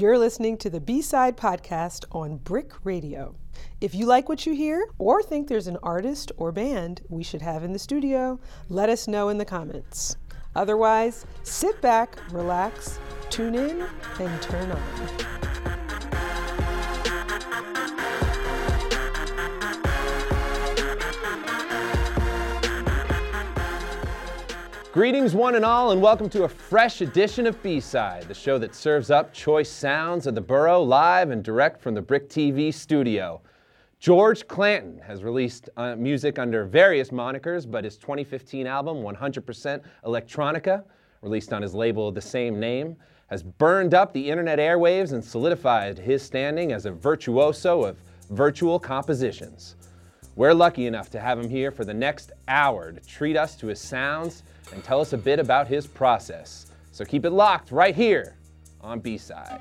You're listening to the B Side Podcast on BRIC Radio. If you like what you hear or think there's an artist or band we should have in the studio, let us know in the comments. Otherwise, sit back, relax, tune in, and turn on. Greetings, one and all, and welcome to a fresh edition of B-Side, the show that serves up choice sounds of the borough live and direct from the BRIC TV studio. George Clanton has released uh, music under various monikers, but his 2015 album, 100% Electronica, released on his label of the same name, has burned up the internet airwaves and solidified his standing as a virtuoso of virtual compositions. We're lucky enough to have him here for the next hour to treat us to his sounds and tell us a bit about his process. So keep it locked right here on B Side.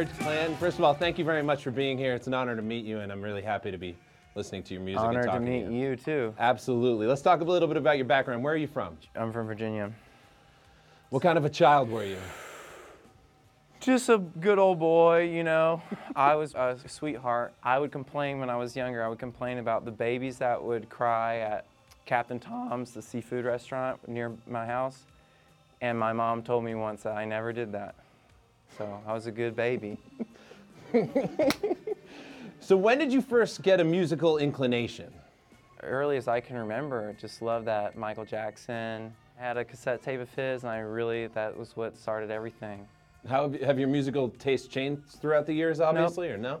Last breath. George Clanton, first of all, thank you very much for being here. It's an honor to meet you, and I'm really happy to be listening to your music and talking to you. Honored to meet you. you too. Absolutely. Let's talk a little bit about your background. Where are you from? I'm from Virginia. What kind of a child were you? Just a good old boy, you know. I was a sweetheart. I would complain when I was younger. I would complain about the babies that would cry at Captain Tom's, the seafood restaurant near my house. And my mom told me once that I never did that. So I was a good baby. So when did you first get a musical inclination? Early as I can remember, just loved that Michael Jackson. I had a cassette tape of his, and I really, that was what started everything. How have, have your musical tastes changed throughout the years, obviously, or no?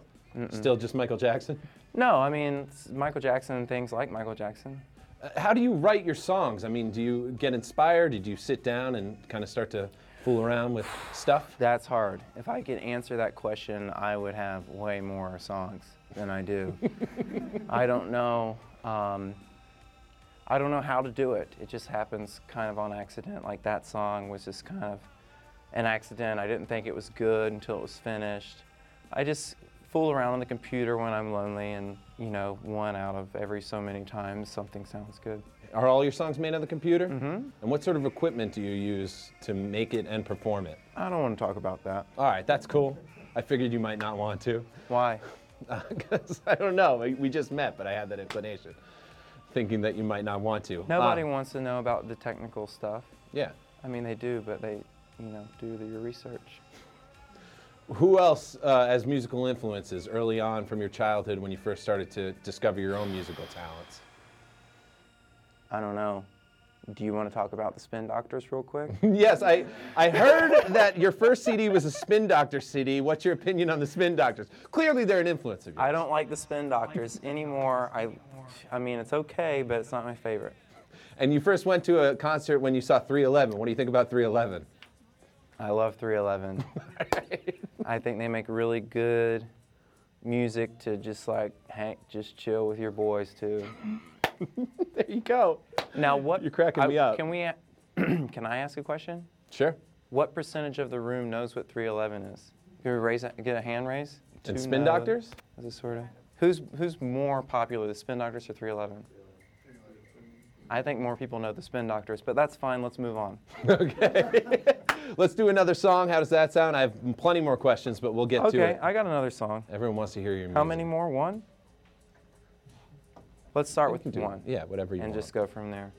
Still just Michael Jackson? No, I mean, Michael Jackson and things like Michael Jackson. Uh, How do you write your songs? I mean, do you get inspired? Did you sit down and kind of start to fool around with stuff? That's hard. If I could answer that question, I would have way more songs than I do. I don't know. Um, I don't know how to do it. It just happens kind of on accident. Like that song was just kind of an accident. I didn't think it was good until it was finished. I just fool around on the computer when I'm lonely, and you know, one out of every so many times something sounds good. Are all your songs made on the computer? Mm-hmm. And what sort of equipment do you use to make it and perform it? I don't want to talk about that. All right, that's cool. I figured you might not want to. Why? Because I don't know. We- We just met, but I had that inclination, thinking that you might not want to. Nobody Uh, wants to know about the technical stuff. Yeah. I mean, they do, but they, you know, do the, your research. Who else uh, as musical influences early on from your childhood when you first started to discover your own musical talents? I don't know. Do you want to talk about the Spin Doctors real quick? yes, I, I heard that your first CD was a Spin Doctor CD. What's your opinion on the Spin Doctors? Clearly, they're an influence of yours. I don't like the Spin Doctors anymore. I, I mean, it's okay, but it's not my favorite. And you first went to a concert when you saw 311. What do you think about 311? I love 311. I think they make really good music to just like hang, just chill with your boys too. There you go. Now, what? You're cracking I- me up. Can we? can I ask a question? Sure. What percentage of the room knows what 311 is? Can we raise a, get a hand raise? And Spin no. Doctors? Is it sort of? Who's who's more popular, the Spin Doctors or 311? I think more people know the Spin Doctors, but that's fine. Let's move on. Okay. Let's do another song. How does that sound? I have plenty more questions, but we'll get to it. Okay. I got another song. Everyone wants to hear your music. How many more? One? Let's start We with one. Yeah, whatever you and want. And just go from there.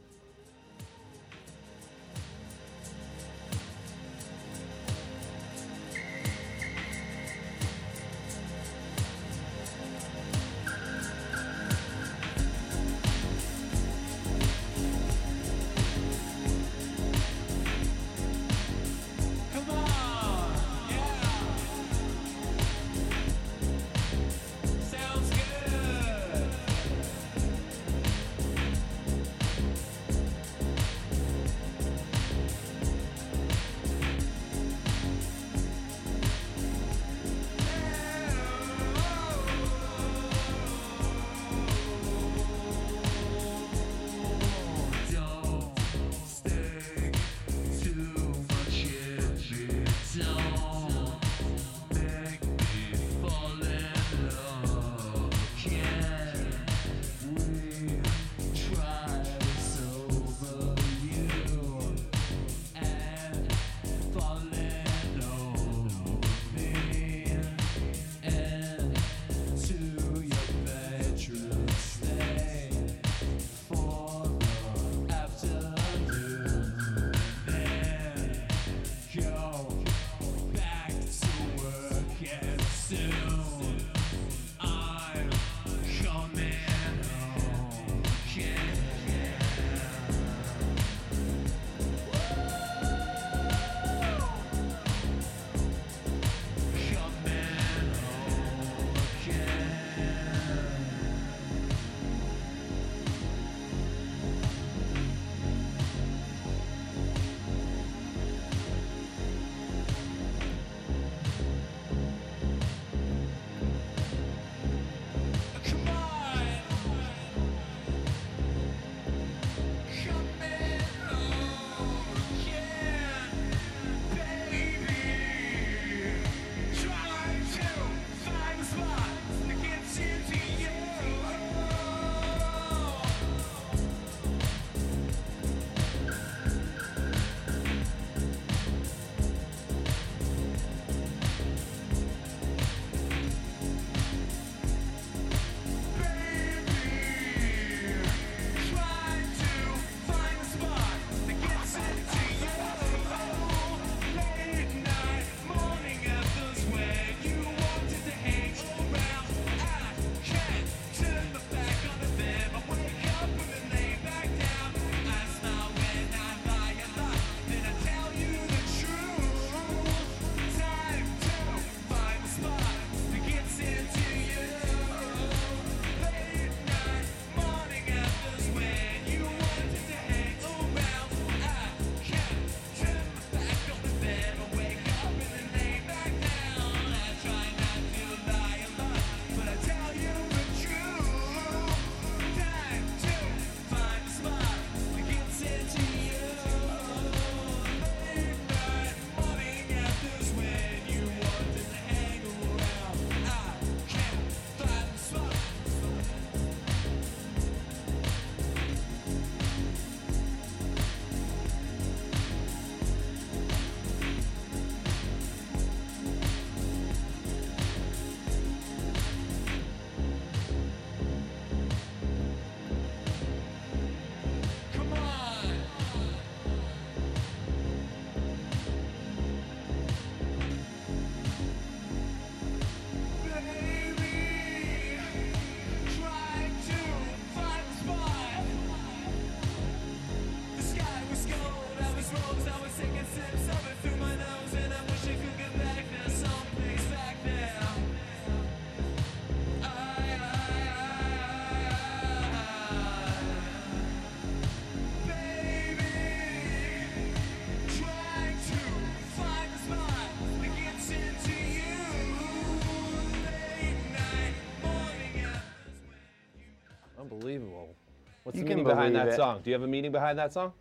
Meaning behind that it. song? Do you have a meaning behind that song?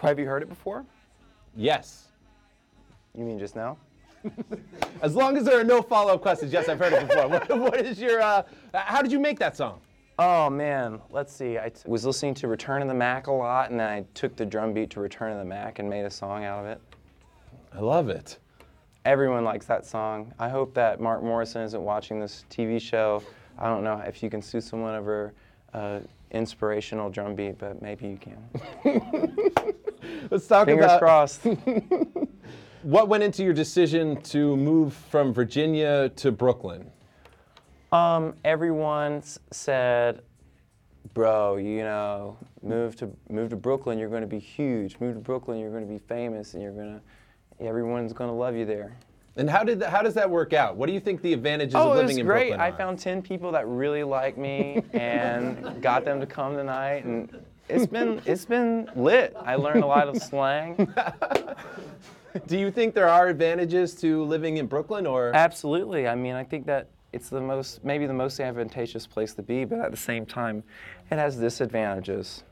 Have you heard it before? Yes. You mean just now? As long as there are no follow-up questions, yes, I've heard it before. what, what is your? Uh, how did you make that song? Oh man, let's see. I t- was listening to Return of the Mack a lot, and then I took the drum beat to Return of the Mack and made a song out of it. I love it. Everyone likes that song. I hope that Mark Morrison isn't watching this TV show. I don't know if you can sue someone over uh, inspirational drum beat, but maybe you can. Let's talk Fingers about crossed. what went into your decision to move from Virginia to Brooklyn. Um, everyone s- said, "Bro, you know, move to move to Brooklyn. You're going to be huge. Move to Brooklyn. You're going to be famous, and you're gonna, everyone's going to love you there." And how did that, how does that work out? What do you think the advantages Oh, of living in great. Brooklyn I found 10 people that really like me and got them to come tonight and it's been it's been lit. I learned a lot of slang. Do you think there are advantages to living in Brooklyn, or Absolutely. I mean, I think that it's the most maybe the most advantageous place to be, but at the same time, it has disadvantages.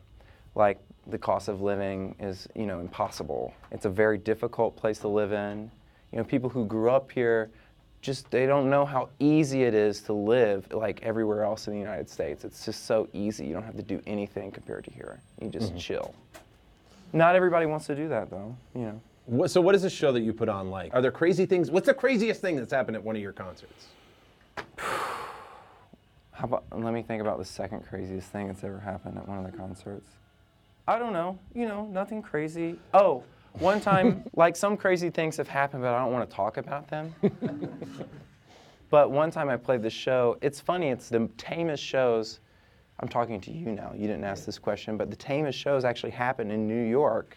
Like the cost of living is, you know, impossible. It's a very difficult place to live in. You know, people who grew up here just they don't know how easy it is to live like everywhere else in the United States. It's just so easy. You don't have to do anything compared to here. You just mm-hmm. chill. Not everybody wants to do that though, you know. what, so? What is the show that you put on like? Are there crazy things? What's the craziest thing that's happened at one of your concerts? How about let me think about the second craziest thing that's ever happened at one of the concerts. I don't know. You know, nothing crazy. Oh, one time, like some crazy things have happened, but I don't want to talk about them. but one time I played the show. It's funny. It's the tamest shows. I'm talking to you now. You didn't ask this question, but the tamest shows actually happen in New York,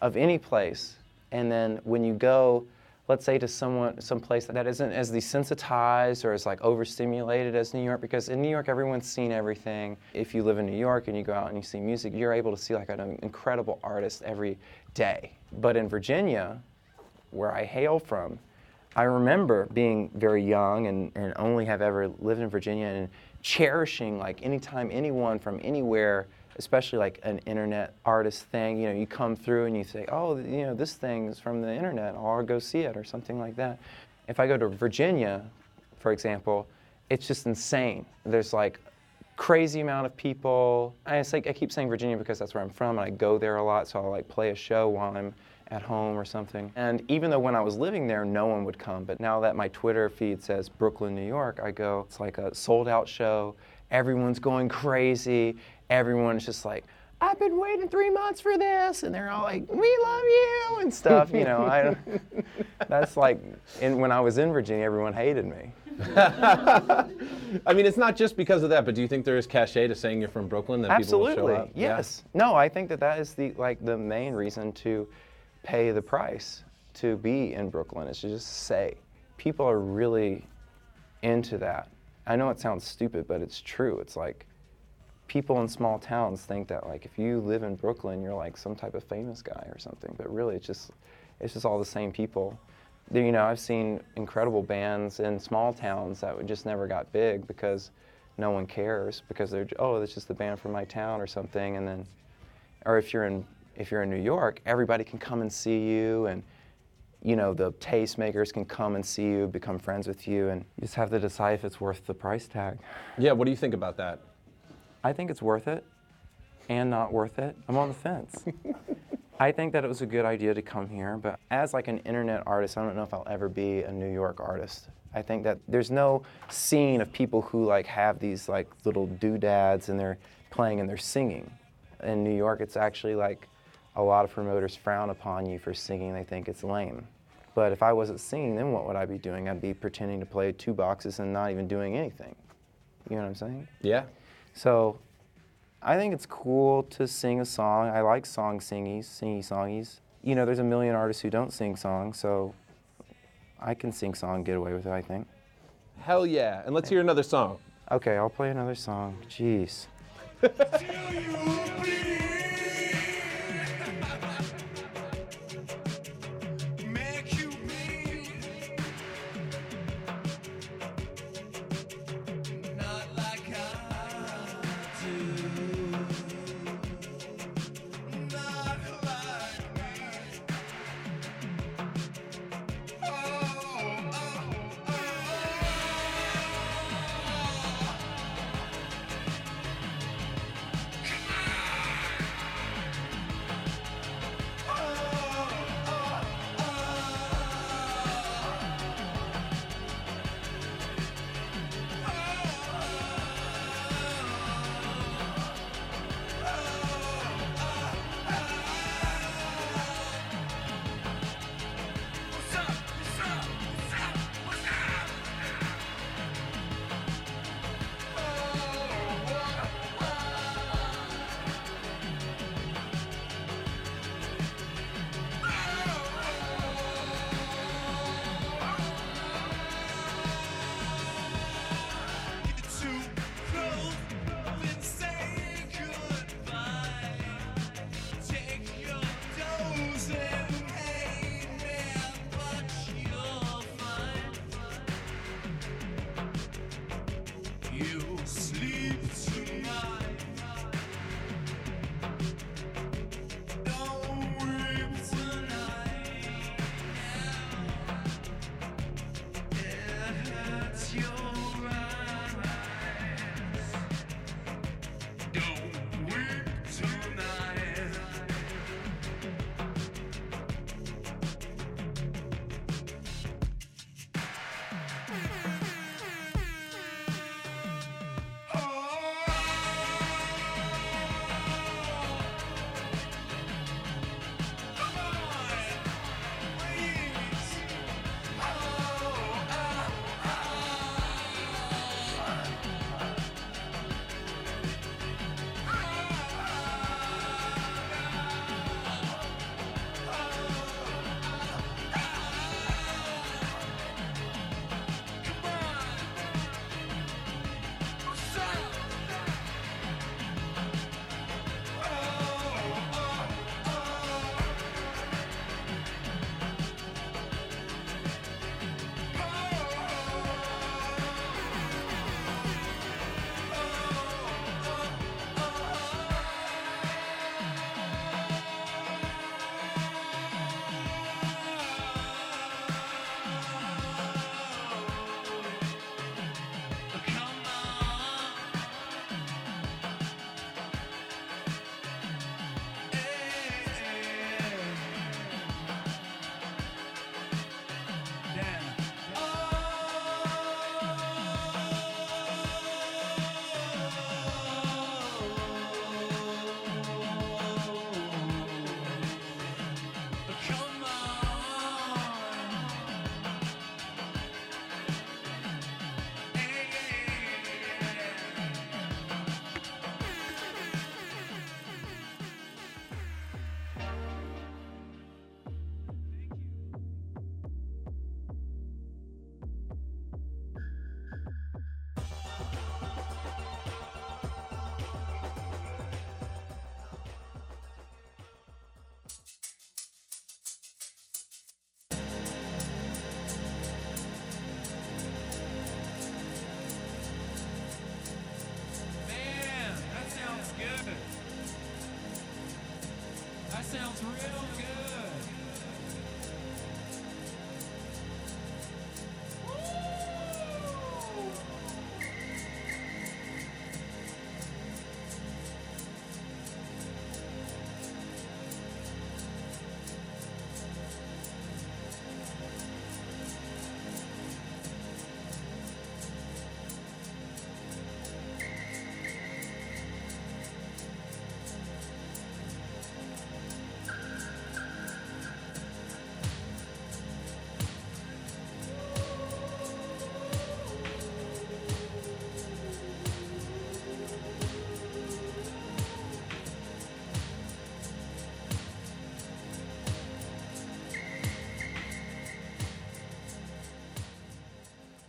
of any place. And then when you go, let's say to someone, some place that isn't as desensitized or as like overstimulated as New York, because in New York everyone's seen everything. If you live in New York and you go out and you see music, you're able to see like an incredible artist every day. But in Virginia, where I hail from, I remember being very young and, and only have ever lived in Virginia and cherishing like anytime anyone from anywhere, especially like an internet artist thing, you know, you come through and you say, oh, you know, this thing's from the internet, or I'll go see it or something like that. If I go to Virginia, for example, it's just insane. There's like crazy amount of people. I, like, I keep saying Virginia because that's where I'm from and I go there a lot, so I'll like play a show while I'm at home or something. And even though when I was living there, no one would come, but now that my Twitter feed says Brooklyn, New York, I go, it's like a sold out show. Everyone's going crazy. Everyone's just like, I've been waiting three months for this, and they're all like, "We love you" and stuff. You know, I. That's like, in, when I was in Virginia, everyone hated me. I mean, it's not just because of that, but do you think there is cachet to saying you're from Brooklyn that people will show Absolutely, up? Yeah. yes. No, I think that that is the like the main reason to pay the price to be in Brooklyn is to just say people are really into that. I know it sounds stupid, but it's true. It's like people in small towns think that like if you live in Brooklyn, you're like some type of famous guy or something, but really it's just it's just all the same people. You know, I've seen incredible bands in small towns that just never got big because no one cares because they're oh, that's just the band from my town or something, and then or if you're in if you're in New York, everybody can come and see you and you know the tastemakers can come and see you, become friends with you, and you just have to decide if it's worth the price tag. Yeah, what do you think about that? I think it's worth it and not worth it. I'm on the fence. I think that it was a good idea to come here, but as like an internet artist, I don't know if I'll ever be a New York artist. I think that there's no scene of people who like have these like little doodads and they're playing and they're singing. In New York, it's actually like a lot of promoters frown upon you for singing. They think it's lame. But if I wasn't singing, then what would I be doing? I'd be pretending to play two boxes and not even doing anything. You know what I'm saying? Yeah. So I think it's cool to sing a song. I like song singies, singy songies. You know, there's a million artists who don't sing songs, so I can sing song get away with it, I think. Hell yeah. And let's hear another song. Okay, I'll play another song. Jeez.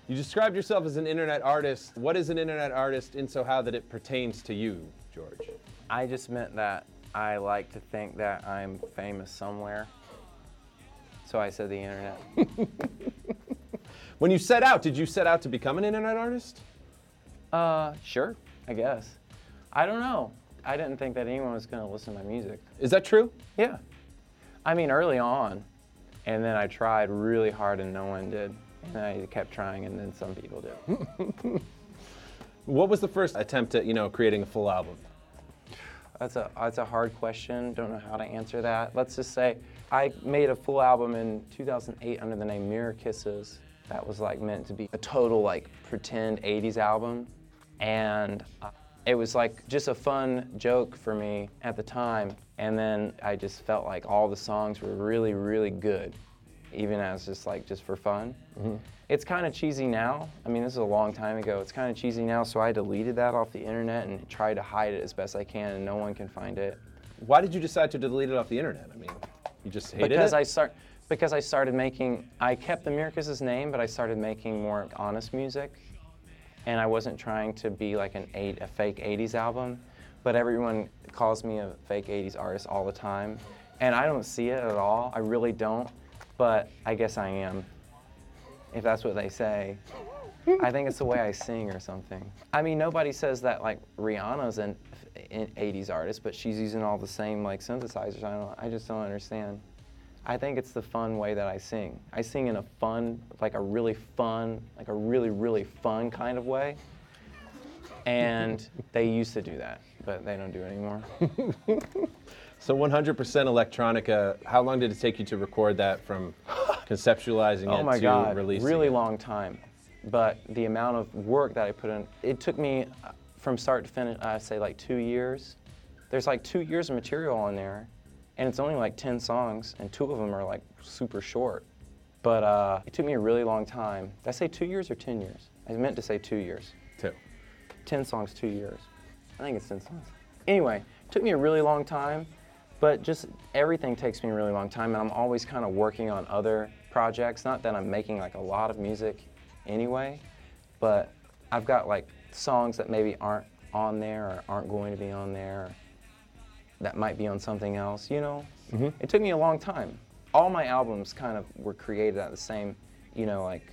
You described yourself as an internet artist. What is an internet artist in so how that it pertains to you, George? I just meant that I like to think that I'm famous somewhere. So I said the internet. When you set out, did you set out to become an internet artist? Uh, sure, I guess. I don't know. I didn't think that anyone was going to listen to my music. Is that true? Yeah. I mean, early on, and then I tried really hard and no one did. And I kept trying, and then some people do. What was the first attempt at, you know, creating a full album? That's a that's a hard question. Don't know how to answer that. Let's just say I made a full album in 2008 under the name Mirror Kisses. That was like meant to be a total like pretend 80s album, and uh, it was like just a fun joke for me at the time. And then I just felt like all the songs were really really good, even as just like just for fun. Mm-hmm. It's kind of cheesy now. I mean, this is a long time ago. It's kind of cheesy now, so I deleted that off the internet and tried to hide it as best I can, and no one can find it. Why did you decide to delete it off the internet? I mean, you just hated because it? I start because I started making I kept the Mirror Kisses' name, but I started making more honest music, and I wasn't trying to be like an eight a fake '80s album, but everyone calls me a fake '80s artist all the time, and I don't see it at all. I really don't, but I guess I am, if that's what they say. I think it's the way I sing or something. I mean, nobody says that like Rihanna's an, an 80s artist, but she's using all the same like synthesizers. I don't. I just don't understand. I think it's the fun way that I sing. I sing in a fun, like a really fun, like a really really fun kind of way. And they used to do that, but they don't do it anymore. So 100% electronica. How long did it take you to record that from conceptualizing Oh it Oh my to God, releasing really it? long time. But the amount of work that I put in, it took me uh, from start to finish, I say like two years. There's like two years of material on there, and it's only like 10 songs, and two of them are like super short. But uh, it took me a really long time. Did I say two years or 10 years? I meant to say two years. Two. 10 songs, two years. I think it's 10 songs. Anyway, it took me a really long time, but just everything takes me a really long time, and I'm always kind of working on other projects. Not that I'm making like a lot of music anyway, but I've got like songs that maybe aren't on there or aren't going to be on there that might be on something else, you know? Mm-hmm. It took me a long time. All my albums kind of were created at the same, you know, like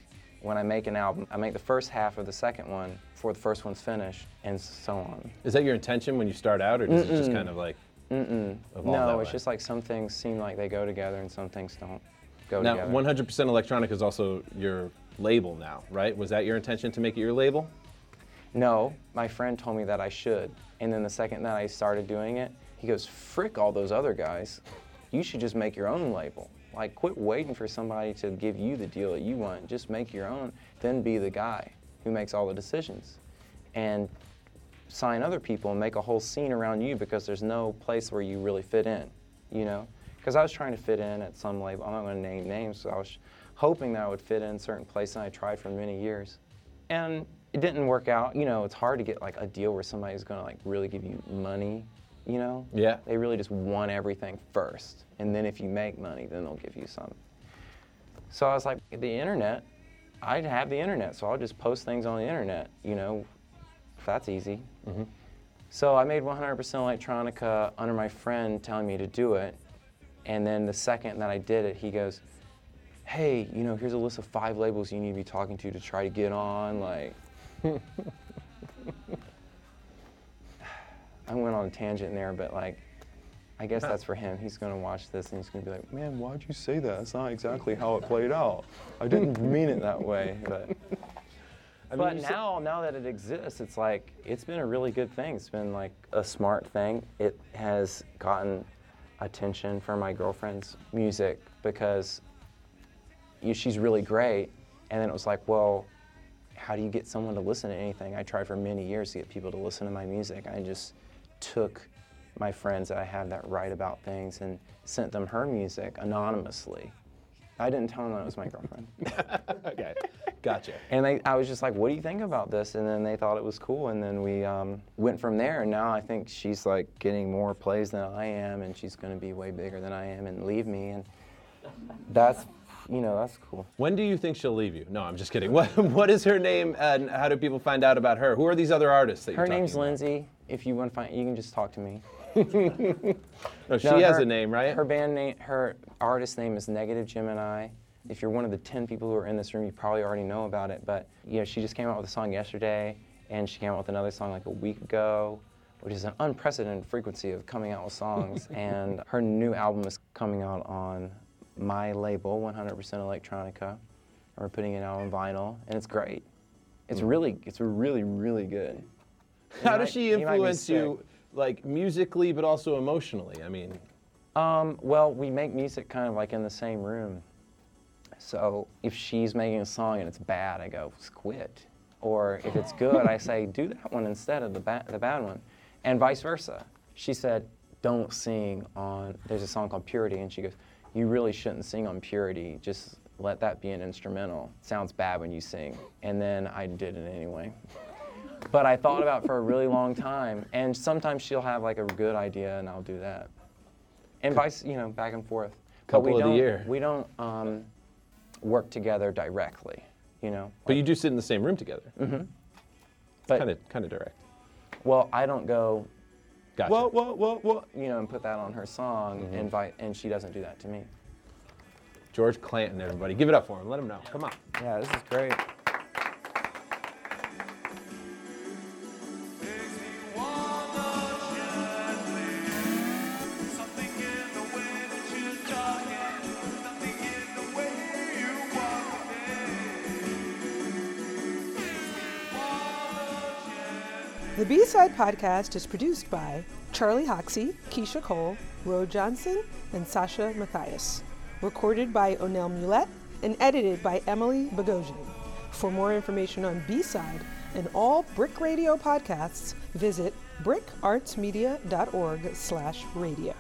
when I make an album, I make the first half of the second one before the first one's finished, and so on. Is that your intention when you start out, or does it just kind of like evolve no, it's way? just like some things seem like they go together and some things don't go together. Now, 100% Electronic is also your label now, right? Was that your intention to make it your label? No, my friend told me that I should. And then the second that I started doing it, he goes, frick all those other guys. You should just make your own label. Like, quit waiting for somebody to give you the deal that you want. Just make your own, then be the guy who makes all the decisions. And sign other people and make a whole scene around you because there's no place where you really fit in, you know? Because I was trying to fit in at some label. I'm not going to name names. So I was hoping that I would fit in a certain place, and I tried for many years. And it didn't work out. You know, it's hard to get like a deal where somebody's going to like really give you money, you know? Yeah. They really just want everything first. And then if you make money, then they'll give you some. So I was like, the internet, I have the internet, so I'll just post things on the internet, you know, that's easy. Mm-hmm. So I made 100% electronica under my friend telling me to do it. And then the second that I did it, he goes, hey, you know, here's a list of five labels you need to be talking to to try to get on. Like, I went on a tangent there, but like, I guess that's for him. He's gonna watch this and he's gonna be like, man, why'd you say that? That's not exactly how it played out. I didn't mean it that way, but. But you said- now, now that it exists, it's like it's been a really good thing. It's been like a smart thing. It has gotten attention for my girlfriend's music because you, she's really great. And then it was like, well, how do you get someone to listen to anything? I tried for many years to get people to listen to my music. I just took my friends that I have that write about things and sent them her music anonymously. I didn't tell them that it was my girlfriend. Okay, gotcha. And they, I was just like, what do you think about this? And then they thought it was cool. And then we um, went from there. And now I think she's like getting more plays than I am. And she's going to be way bigger than I am and leave me. And that's you know, that's cool. When do you think she'll leave you? No, I'm just kidding. What What is her name, and how do people find out about her? Who are these other artists that Her you're name's talking about? Lindsay. If you want to find, you can just talk to me. No, she No, has her- a name, right? Her band name, her artist name is Negative Gemini. If you're one of the 10 people who are in this room, you probably already know about it. But you know, she just came out with a song yesterday, and she came out with another song like a week ago, which is an unprecedented frequency of coming out with songs. and her new album is coming out on my label, 100% Electronica. And we're putting it out on vinyl, and it's great. It's mm. really, it's really, really good. how does she you might be influence you. Like musically, but also emotionally? I mean, Um, well, we make music kind of like in the same room. So if she's making a song and it's bad, I go, "Just quit. Or if it's good, I say, do that one instead of the, ba- the bad one. And vice versa. She said, don't sing on, there's a song called Purity, and she goes, you really shouldn't sing on Purity. Just let that be an instrumental. sounds bad when you sing. And then I did it anyway. But I thought about it for a really long time, and sometimes she'll have like a good idea, and I'll do that and vice, you know, back and forth. But Couple we of the don't, year. We don't um, work together directly, you know. but you do sit in the same room together. Mm-hmm. But Kind of, kind of direct. well, I don't go, Gotcha. whoa, whoa, whoa, whoa, you know, and put that on her song, Mm-hmm. and vi- and she doesn't do that to me. George Clanton, everybody, give it up for him. Let him know. Come on. Yeah, this is great. The B Side Podcast is produced by Charlie Hoxie, Keisha Cole, Ro Johnson, and Sasha Matthias. Recorded by Onel Mulet and edited by Emily Bogosian. For more information on B Side and all BRIC Radio podcasts, visit bricartsmedia.org slash radio.